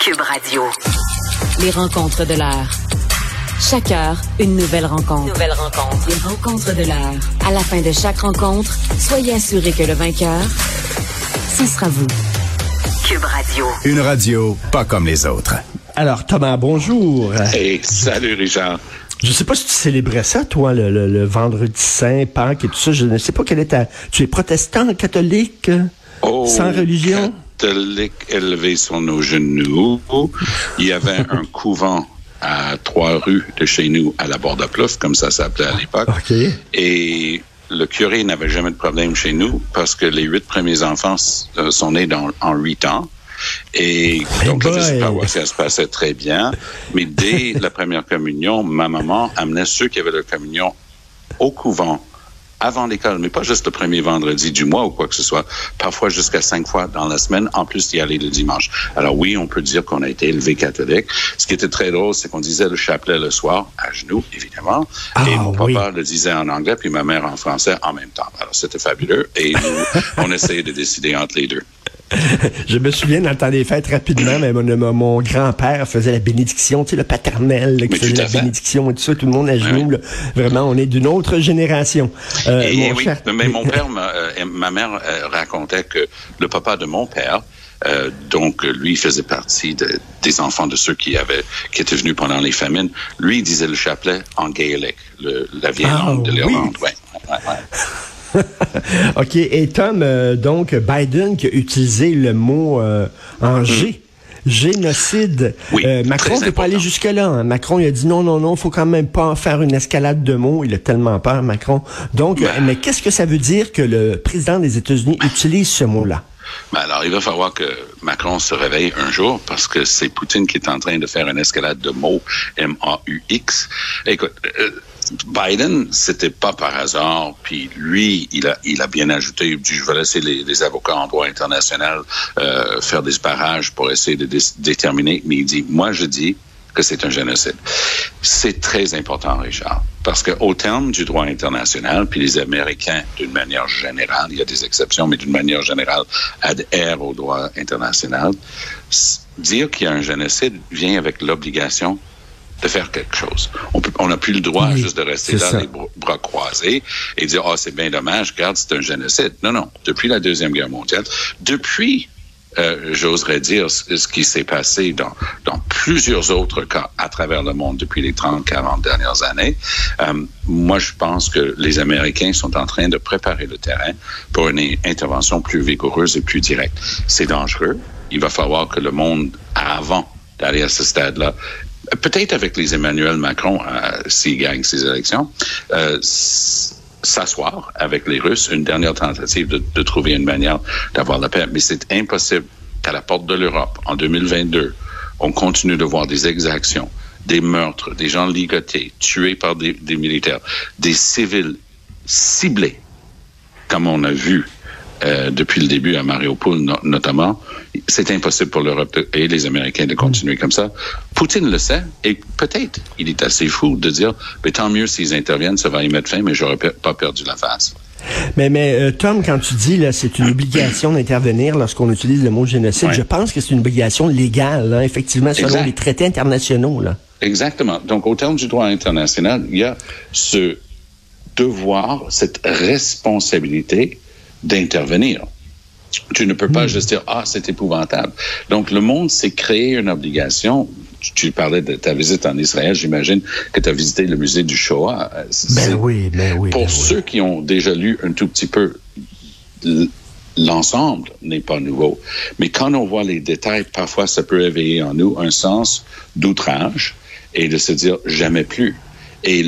Cube Radio. Les rencontres de l'heure. Chaque heure, une nouvelle rencontre. Nouvelle rencontre. Les rencontres de l'heure. À la fin de chaque rencontre, soyez assurés que le vainqueur, ce sera vous. Cube Radio. Une radio pas comme les autres. Alors, Thomas, bonjour. Hey, salut Richard. Je sais pas si tu célébrais ça, toi, le, le- le vendredi saint, Pâques et tout ça. Je ne sais pas quelle est ta... Tu es protestant, catholique, Oh, sans religion? Catholique élevé sur nos genoux. Il y avait un couvent à trois rues de chez nous, à la Borde-Plouffe, comme ça s'appelait à l'époque. Et le curé n'avait jamais de problème chez nous parce que les huit premiers enfants euh, sont nés dans, en huit ans. Et donc, boy. la paroissiale se passait très bien. Mais dès la première communion, ma maman amenait ceux qui avaient leur communion au couvent avant l'école, mais pas juste le premier vendredi du mois ou quoi que ce soit, parfois jusqu'à cinq fois dans la semaine, en plus d'y aller le dimanche. Alors oui, on peut dire qu'on a été élevé catholique. Ce qui était très drôle, c'est qu'on disait le chapelet le soir, à genoux, évidemment, Ah, et mon oui. papa le disait en anglais, puis ma mère en français en même temps. Alors c'était fabuleux, et nous, on essayait de décider entre les deux. Je me souviens dans le temps des fêtes rapidement, mais mon, mon- grand-père faisait la bénédiction, tu sais, le paternel là, qui Mais faisait la fait. bénédiction et tout ça, tout le monde à genoux. ouais. là. Vraiment, on est d'une autre génération. Euh, Et mon oui, cher- mais mon père, ma, euh, ma mère euh, racontait que le papa de mon père, euh, donc lui faisait partie de- des enfants de ceux qui avaient qui étaient venus pendant les famines. Lui il disait le chapelet en gaélique, le, la vieille Ah, langue de oui. l'Irlande. Ouais, ouais, ouais. OK. Et Tom, euh, donc, Biden qui a utilisé le mot euh, en G. Génocide. Oui, Euh, Macron très ne peut pas aller important. jusque-là. hein? Macron, il a dit non, non, non, faut quand même pas faire une escalade de mots. Il a tellement peur, Macron. Donc, mais qu'est-ce que ça veut dire que le président des États-Unis utilise ce mot-là? Ben alors, il va falloir que Macron se réveille un jour parce que c'est Poutine qui est en train de faire une escalade de mots M-A-U-X. Écoute, euh, Biden, c'était pas par hasard, puis lui, il a, il a bien ajouté, il dit, je vais laisser les, avocats en droit international euh, faire des barrages pour essayer de dé- déterminer, mais il dit, moi je dis que c'est un génocide. C'est très important, Richard, parce que au terme du droit international, puis les Américains, d'une manière générale, il y a des exceptions, mais d'une manière générale, adhèrent au droit international. Dire qu'il y a un génocide vient avec l'obligation de faire quelque chose. On n'a plus le droit Oui, juste de rester là ça. les bras bras croisés et dire oh c'est bien dommage, regarde c'est un génocide. Non non, depuis la deuxième guerre mondiale, depuis euh, j'oserais dire ce qui s'est passé dans, plusieurs autres cas à travers le monde depuis les 30, 40 dernières années. Euh, moi, je pense que les Américains sont en train de préparer le terrain pour une intervention plus vigoureuse et plus directe. C'est dangereux. Il va falloir que le monde, avant d'aller à ce stade-là, peut-être avec les Emmanuel Macron, euh, s'il gagne ses élections, euh, s'asseoir avec les Russes, une dernière tentative de, trouver une manière d'avoir la paix. Mais c'est impossible qu'à la porte de l'Europe, en 2022, on continue de voir des exactions, des meurtres, des gens ligotés, tués par des militaires, des civils ciblés, comme on a vu euh, depuis le début à Mariupol no- notamment, c'est impossible pour l'Europe et les Américains de continuer comme ça. Poutine le sait et peut-être il est assez fou de dire, mais tant mieux s'ils interviennent, ça va y mettre fin, mais j'aurais pe- pas perdu la face. Mais, mais euh, Tom, quand tu dis là, c'est une obligation d'intervenir lorsqu'on utilise le mot génocide, Ouais. je pense que c'est une obligation légale, hein, effectivement, selon Exact. les traités internationaux. Là. Exactement. Donc, au terme du droit international, il y a ce devoir, cette responsabilité d'intervenir. Tu ne peux pas juste dire, ah, c'est épouvantable. Donc, le monde s'est créé une obligation. Tu, tu parlais de ta visite en Israël, j'imagine que tu as visité le musée du Shoah. Euh, Ben oui, ben oui. Pour ben oui. ceux qui ont déjà lu un tout petit peu, l'ensemble n'est pas nouveau. Mais quand on voit les détails, parfois ça peut éveiller en nous un sens d'outrage et de se dire jamais plus. Et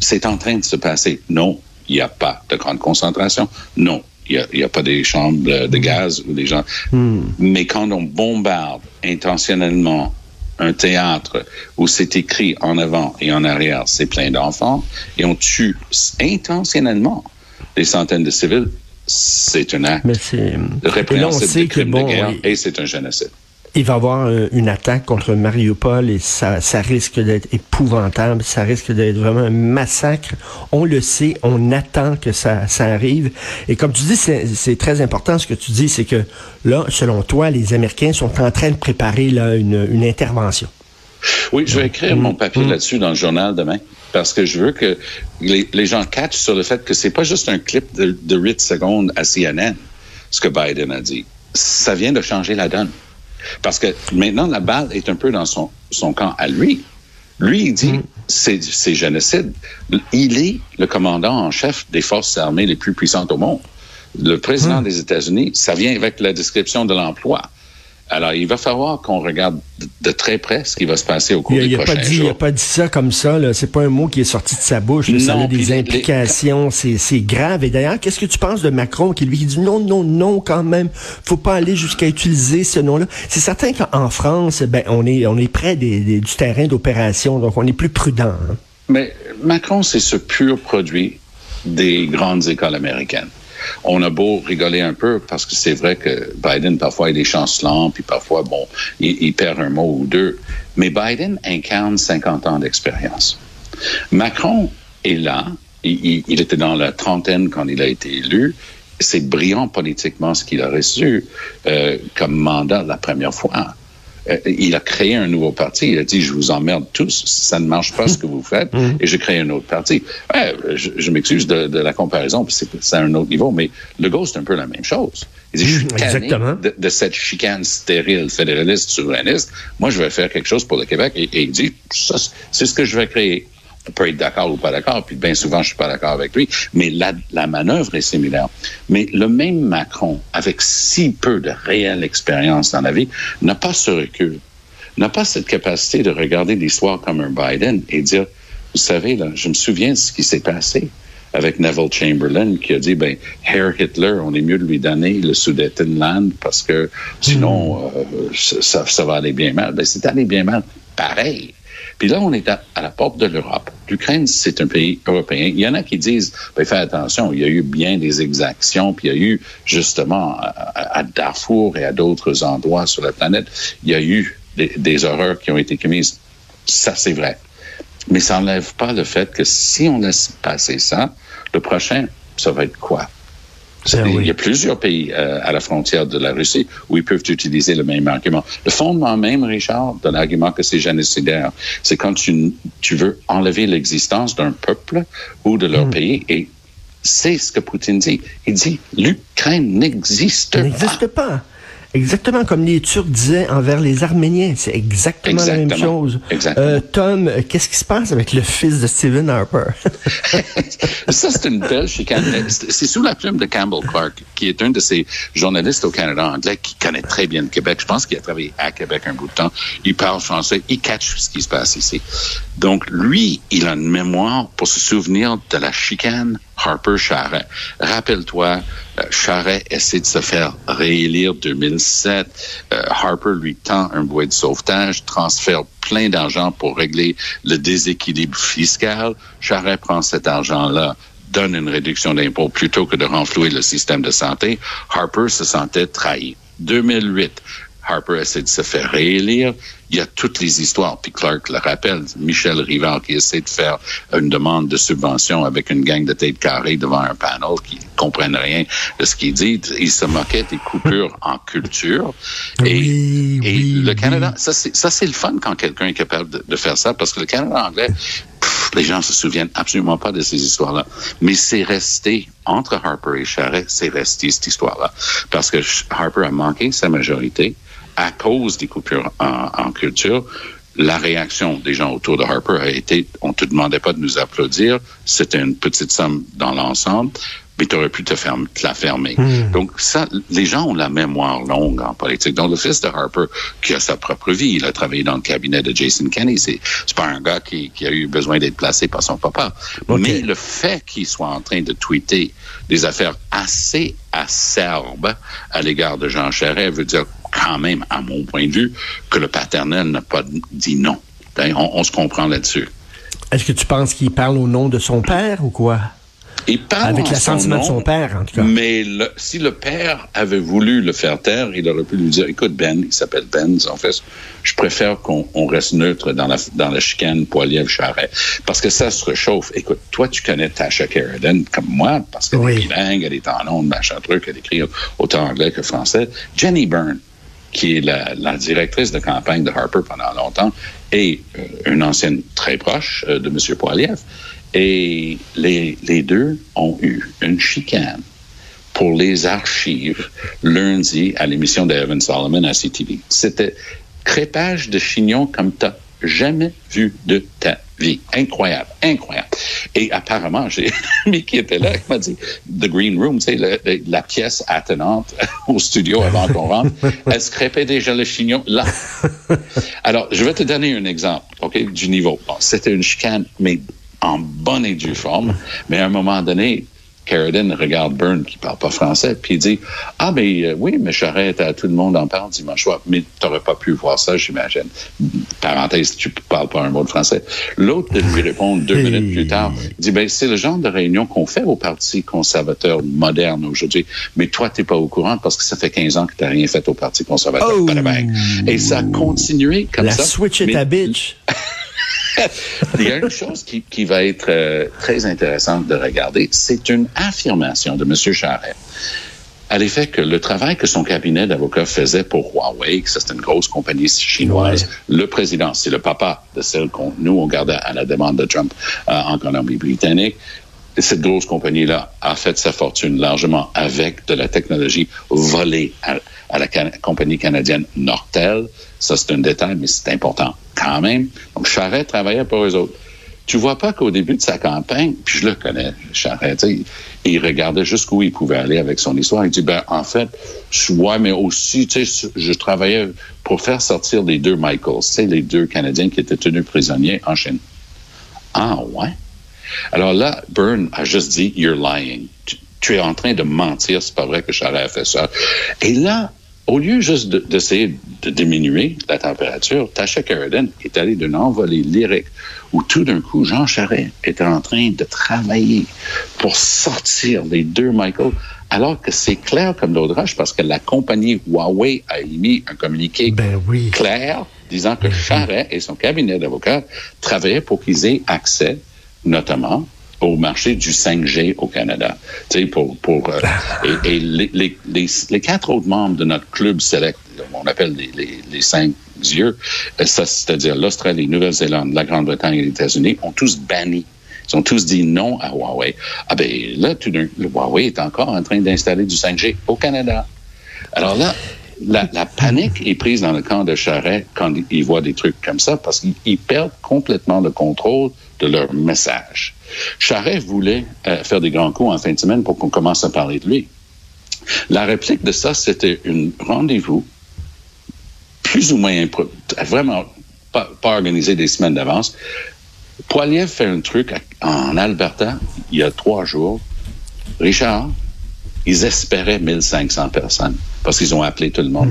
c'est en train de se passer. Non, il n'y a pas de grande concentration. Non, il n'y a, il y a pas des chambres de, de gaz ou des gens. Mais quand on bombarde intentionnellement un théâtre où c'est écrit en avant et en arrière, c'est plein d'enfants, et on tue intentionnellement des centaines de civils, c'est un acte Mais c'est. de répréhensible crime bon, de guerre oui. et c'est un génocide. Il va y avoir euh, une attaque contre Mariupol et ça, ça risque d'être épouvantable, ça risque d'être vraiment un massacre. On le sait, on attend que ça, ça arrive. Et comme tu dis, c'est très important ce que tu dis, c'est que là, selon toi, les Américains sont en train de préparer là, une, une intervention. Oui, je vais écrire mon papier là-dessus dans le journal demain parce que je veux que les, les gens catchent sur le fait que c'est pas juste un clip de, de 8 secondes à CNN, ce que Biden a dit. Ça vient de changer la donne. Parce que maintenant, la balle est un peu dans son, son camp à lui. Lui, il dit, c'est génocide. Il est le commandant en chef des forces armées les plus puissantes au monde. Le président des États-Unis, ça vient avec la description de l'emploi. Alors, il va falloir qu'on regarde de très près ce qui va se passer au cours il, des il a prochains pas dit, jours. Il n'a pas dit ça comme ça. C'est pas un mot qui est sorti de sa bouche. Là. Ça a des les- implications. C'est c'est grave. Et d'ailleurs, qu'est-ce que tu penses de Macron qui lui dit non, non, non, quand même? faut pas aller jusqu'à utiliser ce nom-là. C'est certain qu'en France, ben, on est, on est près des, des- du terrain d'opération. Donc, on est plus prudent. hein. Mais Macron, c'est ce pur produit des grandes écoles américaines. On a beau rigoler un peu parce que c'est vrai que Biden, parfois, il est chancelant, puis parfois, bon, il, perd un mot ou deux. Mais Biden incarne 50 ans d'expérience. Macron est là. Il était dans la trentaine quand il a été élu. C'est brillant politiquement ce qu'il a reçu euh, comme mandat la première fois. Euh, il a créé un nouveau parti. Il a dit, je vous emmerde tous. Ça ne marche pas ce que vous faites. Et j'ai créé un autre parti. Ouais, je je m'excuse de, de la comparaison, c'est c'est à un autre niveau, mais le Gauche, c'est un peu la même chose. Il dit, je suis tanné Exactement. de, de cette chicane stérile fédéraliste souverainiste. Moi, je vais faire quelque chose pour le Québec. Et, et il dit, c'est ce que je vais créer. On peut être d'accord ou pas d'accord, puis bien souvent, je suis pas d'accord avec lui, mais la, la manœuvre est similaire. Mais le même Macron, avec si peu de réelle expérience dans la vie, n'a pas ce recul, n'a pas cette capacité de regarder l'histoire comme un Biden et dire, vous savez, là, je me souviens de ce qui s'est passé avec Neville Chamberlain qui a dit, ben, Herr Hitler, on est mieux de lui donner le Sudetenland parce que sinon, euh, ça, ça va aller bien mal. Ben, c'est allé bien mal. Pareil. Puis là, on est à, la porte de l'Europe. L'Ukraine, c'est un pays européen. Il y en a qui disent, ben, fais attention, il y a eu bien des exactions, puis il y a eu, justement, à, Darfour et à d'autres endroits sur la planète, il y a eu des horreurs qui ont été commises. Ça, c'est vrai. Mais ça n'enlève pas le fait que si on laisse passer ça, le prochain, ça va être quoi? Ben Il y a plusieurs pays euh, à la frontière de la Russie où ils peuvent utiliser le même argument. Le fondement même, Richard, de l'argument que c'est génocidaire, c'est quand tu, tu veux enlever l'existence d'un peuple ou de Hmm. leur pays et c'est ce que Poutine dit. Il dit l'Ukraine n'existe pas. n'existe pas. Exactement comme les Turcs disaient envers les Arméniens. C'est exactement, la même chose. Euh, Tom, qu'est-ce qui se passe avec le fils de Stephen Harper? Ça, c'est une belle chicane. C'est sous la plume de Campbell Clark, qui est un de ces journalistes au Canada anglais qui connaît très bien le Québec. Je pense qu'il a travaillé à Québec un bout de temps. Il parle français. Il catch ce qui se passe ici. Donc, lui, il a une mémoire pour se souvenir de la chicane Harper-Charret. Rappelle-toi, Charret essaie de se faire réélire 2007. Euh, Harper lui tend un bouet de sauvetage, transfère plein d'argent pour régler le déséquilibre fiscal. Charret prend cet argent-là donne une réduction d'impôts plutôt que de renflouer le système de santé, Harper se sentait trahi. 2008, Harper essaie de se faire réélire. Il y a toutes les histoires. Puis Clark le rappelle. Michel Rivard qui essaie de faire une demande de subvention avec une gang de têtes carrées devant un panel qui ne comprennent rien de ce qu'il dit. Il se moquait des coupures en culture. Et, Oui, et oui, le oui. Canada, ça c'est, ça c'est le fun quand quelqu'un est capable de, de faire ça parce que le Canada anglais, les gens se souviennent absolument pas de ces histoires-là. Mais c'est resté entre Harper et Charret, c'est resté cette histoire-là. Parce que Harper a manqué sa majorité à cause des coupures en, en culture. La réaction des gens autour de Harper a été, on te demandait pas de nous applaudir, c'était une petite somme dans l'ensemble, mais tu aurais pu te, ferme, te la fermer. Donc ça, les gens ont la mémoire longue en politique. Donc le fils de Harper, qui a sa propre vie, il a travaillé dans le cabinet de Jason Kenney, c'est c'est pas un gars qui, qui a eu besoin d'être placé par son papa. Mais le fait qu'il soit en train de tweeter des affaires assez acerbes à l'égard de Jean Charest veut dire quand même, à mon point de vue, que le paternel n'a pas dit non. On, on se comprend là-dessus. Est-ce que tu penses qu'il parle au nom de son père ou quoi? Il parle Avec en l'assentiment son de son père, en tout cas. Mais le- si le père avait voulu le faire taire, il aurait pu lui dire, écoute Ben, il s'appelle Ben, en fait, je préfère qu'on on reste neutre dans la, dans la chicane Poiliev-Charret. Parce que ça se réchauffe. Écoute, toi, tu connais Tasha Sheridan comme moi, parce qu'elle Oui. est bilingue, elle est en ondes, machin truc, elle écrit autant anglais que français. Jenny Byrne, qui est la, directrice de campagne de Harper pendant longtemps, et euh, une ancienne très proche euh, de M. Poiliev. Et les, les deux ont eu une chicane pour les archives lundi à l'émission d'Evan Solomon à CTV. C'était crépage de chignon comme t'as jamais vu de ta vie. Incroyable, incroyable. Et apparemment, j'ai un ami qui était là, qui m'a dit, The Green Room, tu sais, la pièce attenante au studio avant qu'on rentre, elle se crépait déjà le chignon? Là. Alors, je vais te donner un exemple, OK, du niveau. Bon, c'était une chicane, mais en bonne et due forme. Mais à un moment donné, Carradine regarde Byrne qui parle pas français, puis il dit Ah, mais euh, oui, mais à tout le monde en parle dimanche soir. Mais tu n'aurais pas pu voir ça, j'imagine. Parenthèse, tu parles pas un mot de français. L'autre lui répondre deux minutes plus tard, il dit ben, C'est le genre de réunion qu'on fait au Parti conservateur moderne aujourd'hui. Mais toi, tu pas au courant parce que ça fait 15 ans que tu n'as rien fait au Parti conservateur. Oh. Et ça a continué comme La ça. switch est Mais- à bitch. il y a une chose qui, qui va être euh, très intéressante de regarder, c'est une affirmation de M. Charret à l'effet que le travail que son cabinet d'avocats faisait pour Huawei, que c'est une grosse compagnie chinoise, le président, c'est le papa de celle qu'on nous on gardait à la demande de Trump euh, en Colombie-Britannique. Et Cette grosse compagnie-là a fait sa fortune largement avec de la technologie volée à, la compagnie canadienne Nortel. Ça, c'est un détail, mais c'est important quand même. Donc, Charret travaillait pour eux autres. Tu vois pas qu'au début de sa campagne, puis je le connais, Charret, tu sais, il regardait jusqu'où il pouvait aller avec son histoire. Il dit, ben, en fait, ouais, mais aussi, tu sais, je travaillais pour faire sortir les deux Michaels, c'est les deux Canadiens qui étaient tenus prisonniers en Chine. Ah, ouais? Alors là, Byrne a juste dit, you're lying. Tu, tu es en train de mentir, c'est pas vrai que Charret a fait ça. Et là, au lieu juste de- d'essayer de, diminuer la température, Tasha Sheridan est allée d'une envolée lyrique où tout d'un coup, Jean Charest était en train de travailler pour sortir les deux Michael, alors que c'est clair comme l'eau de roche parce que la compagnie Huawei a émis un communiqué Ben oui. clair disant que Charret et son cabinet d'avocats travaillaient pour qu'ils aient accès, notamment, au marché du 5G au Canada. Tu sais, pour, pour, euh, et, et les, les, les, les quatre autres membres de notre club select, on appelle les, les, les cinq yeux, euh, c'est-à-dire l'Australie, Nouvelle-Zélande, la Grande-Bretagne et les États-Unis, ont tous banni ils ont tous dit non à Huawei. Ah ben là, tout d'un le Huawei est encore en train d'installer du 5G au Canada. Alors là, la, panique est prise dans le camp de Charret quand ils voient des trucs comme ça parce qu'ils ils perdent complètement le contrôle de leur message. Charret voulait euh, faire des grands coups en fin de semaine pour qu'on commence à parler de lui. La réplique de ça, c'était un rendez-vous plus ou moins vraiment pas, organisé des semaines d'avance. Poiliev fait un truc en Alberta il y a trois jours. Richard, ils espéraient 1500 personnes parce qu'ils ont appelé tout le monde.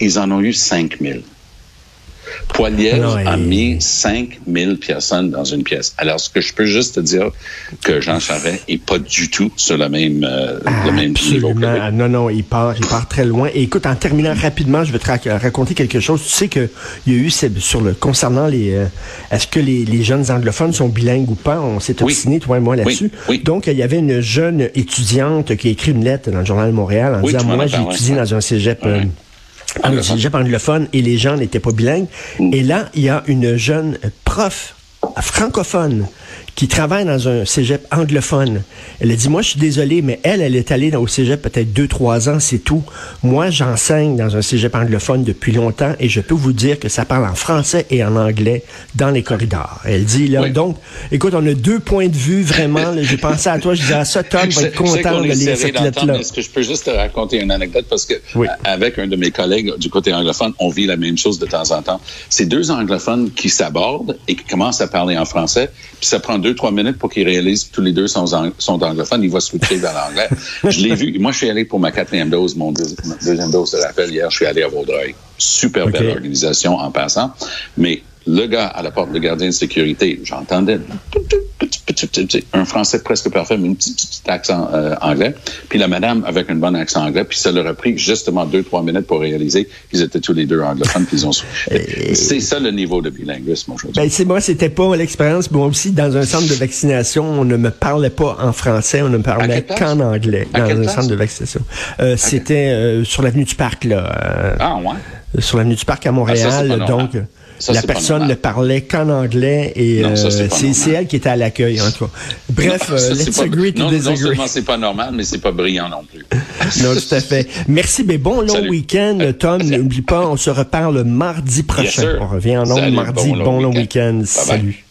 Ils en ont eu 5000. Poiliev a mis 5000 personnes dans une pièce. Alors, ce que je peux juste te dire, que Jean Charest est pas du tout sur le même, euh, le même niveau que. Ah, Non, non, il part, il part très loin. Et écoute, en terminant rapidement, je vais te rac- raconter quelque chose. Tu sais que il y a eu sur le concernant les, euh, est-ce que les, les jeunes anglophones sont bilingues ou pas? On s'est Oui. obstiné toi et moi là-dessus. Oui, oui. Donc il y avait une jeune étudiante qui a écrit une lettre dans le journal de Montréal en disant moi j'ai étudié ouais. dans un cégep. euh, Ouais. un Anglophone. cégep anglophone et les gens n'étaient pas bilingues. Et là, il y a une jeune prof francophone qui travaille dans un cégep anglophone. Elle a dit, moi, je suis désolée, mais elle, elle est allée dans au cégep peut-être deux, trois ans, c'est tout. Moi, j'enseigne dans un cégep anglophone depuis longtemps et je peux vous dire que ça parle en français et en anglais dans les corridors. Elle dit, là, Oui. donc, écoute, on a deux points de vue, vraiment. J'ai pensé à toi, je disais, ah, ça, Tom va être content de lire cette lettre-là. Est-ce que je peux juste te raconter une anecdote? Parce que Oui. avec un de mes collègues du côté anglophone, on vit la même chose de temps en temps. C'est deux anglophones qui s'abordent et qui commencent à parler en français, puis ça prend deux trois minutes pour qu'ils réalisent que tous les deux sont, sont anglophones. Ils vont switcher dans l'anglais. je l'ai vu. Moi, je suis allé pour ma quatrième dose, mon deuxième dose de rappel hier. Je suis allé à Vaudreuil. Super belle organisation en passant, mais le gars à la porte, le gardien de sécurité, j'entendais un français presque parfait, mais un petit, petit accent euh, anglais. Puis la madame avec un bon accent anglais. Puis ça leur a pris justement deux, trois minutes pour réaliser qu'ils étaient tous les deux anglophones. puis ils ont... C'est ça le niveau de bilinguisme aujourd'hui. Ben, c'est moi, c'était pas l'expérience. Moi aussi, dans un centre de vaccination, on ne me parlait pas en français, on ne me parlait qu'en anglais dans un centre de vaccination. Euh, C'était euh, sur l'avenue du Parc, là. Euh, ah, ouais? Sur l'avenue du Parc à Montréal. Ah, ça, donc, ça, la personne ne parlait qu'en anglais et euh, c'est elle qui était à l'accueil, en tout cas. Bref, non, ça, let's pas, agree to non, disagree. Non seulement c'est pas normal, mais c'est pas brillant non plus. non, tout à fait. Merci, mais bon long week-end, Tom. N'oublie pas, on se reparle mardi prochain. Yes, on revient en ondes mardi. Bon, bon long week-end. Week Salut.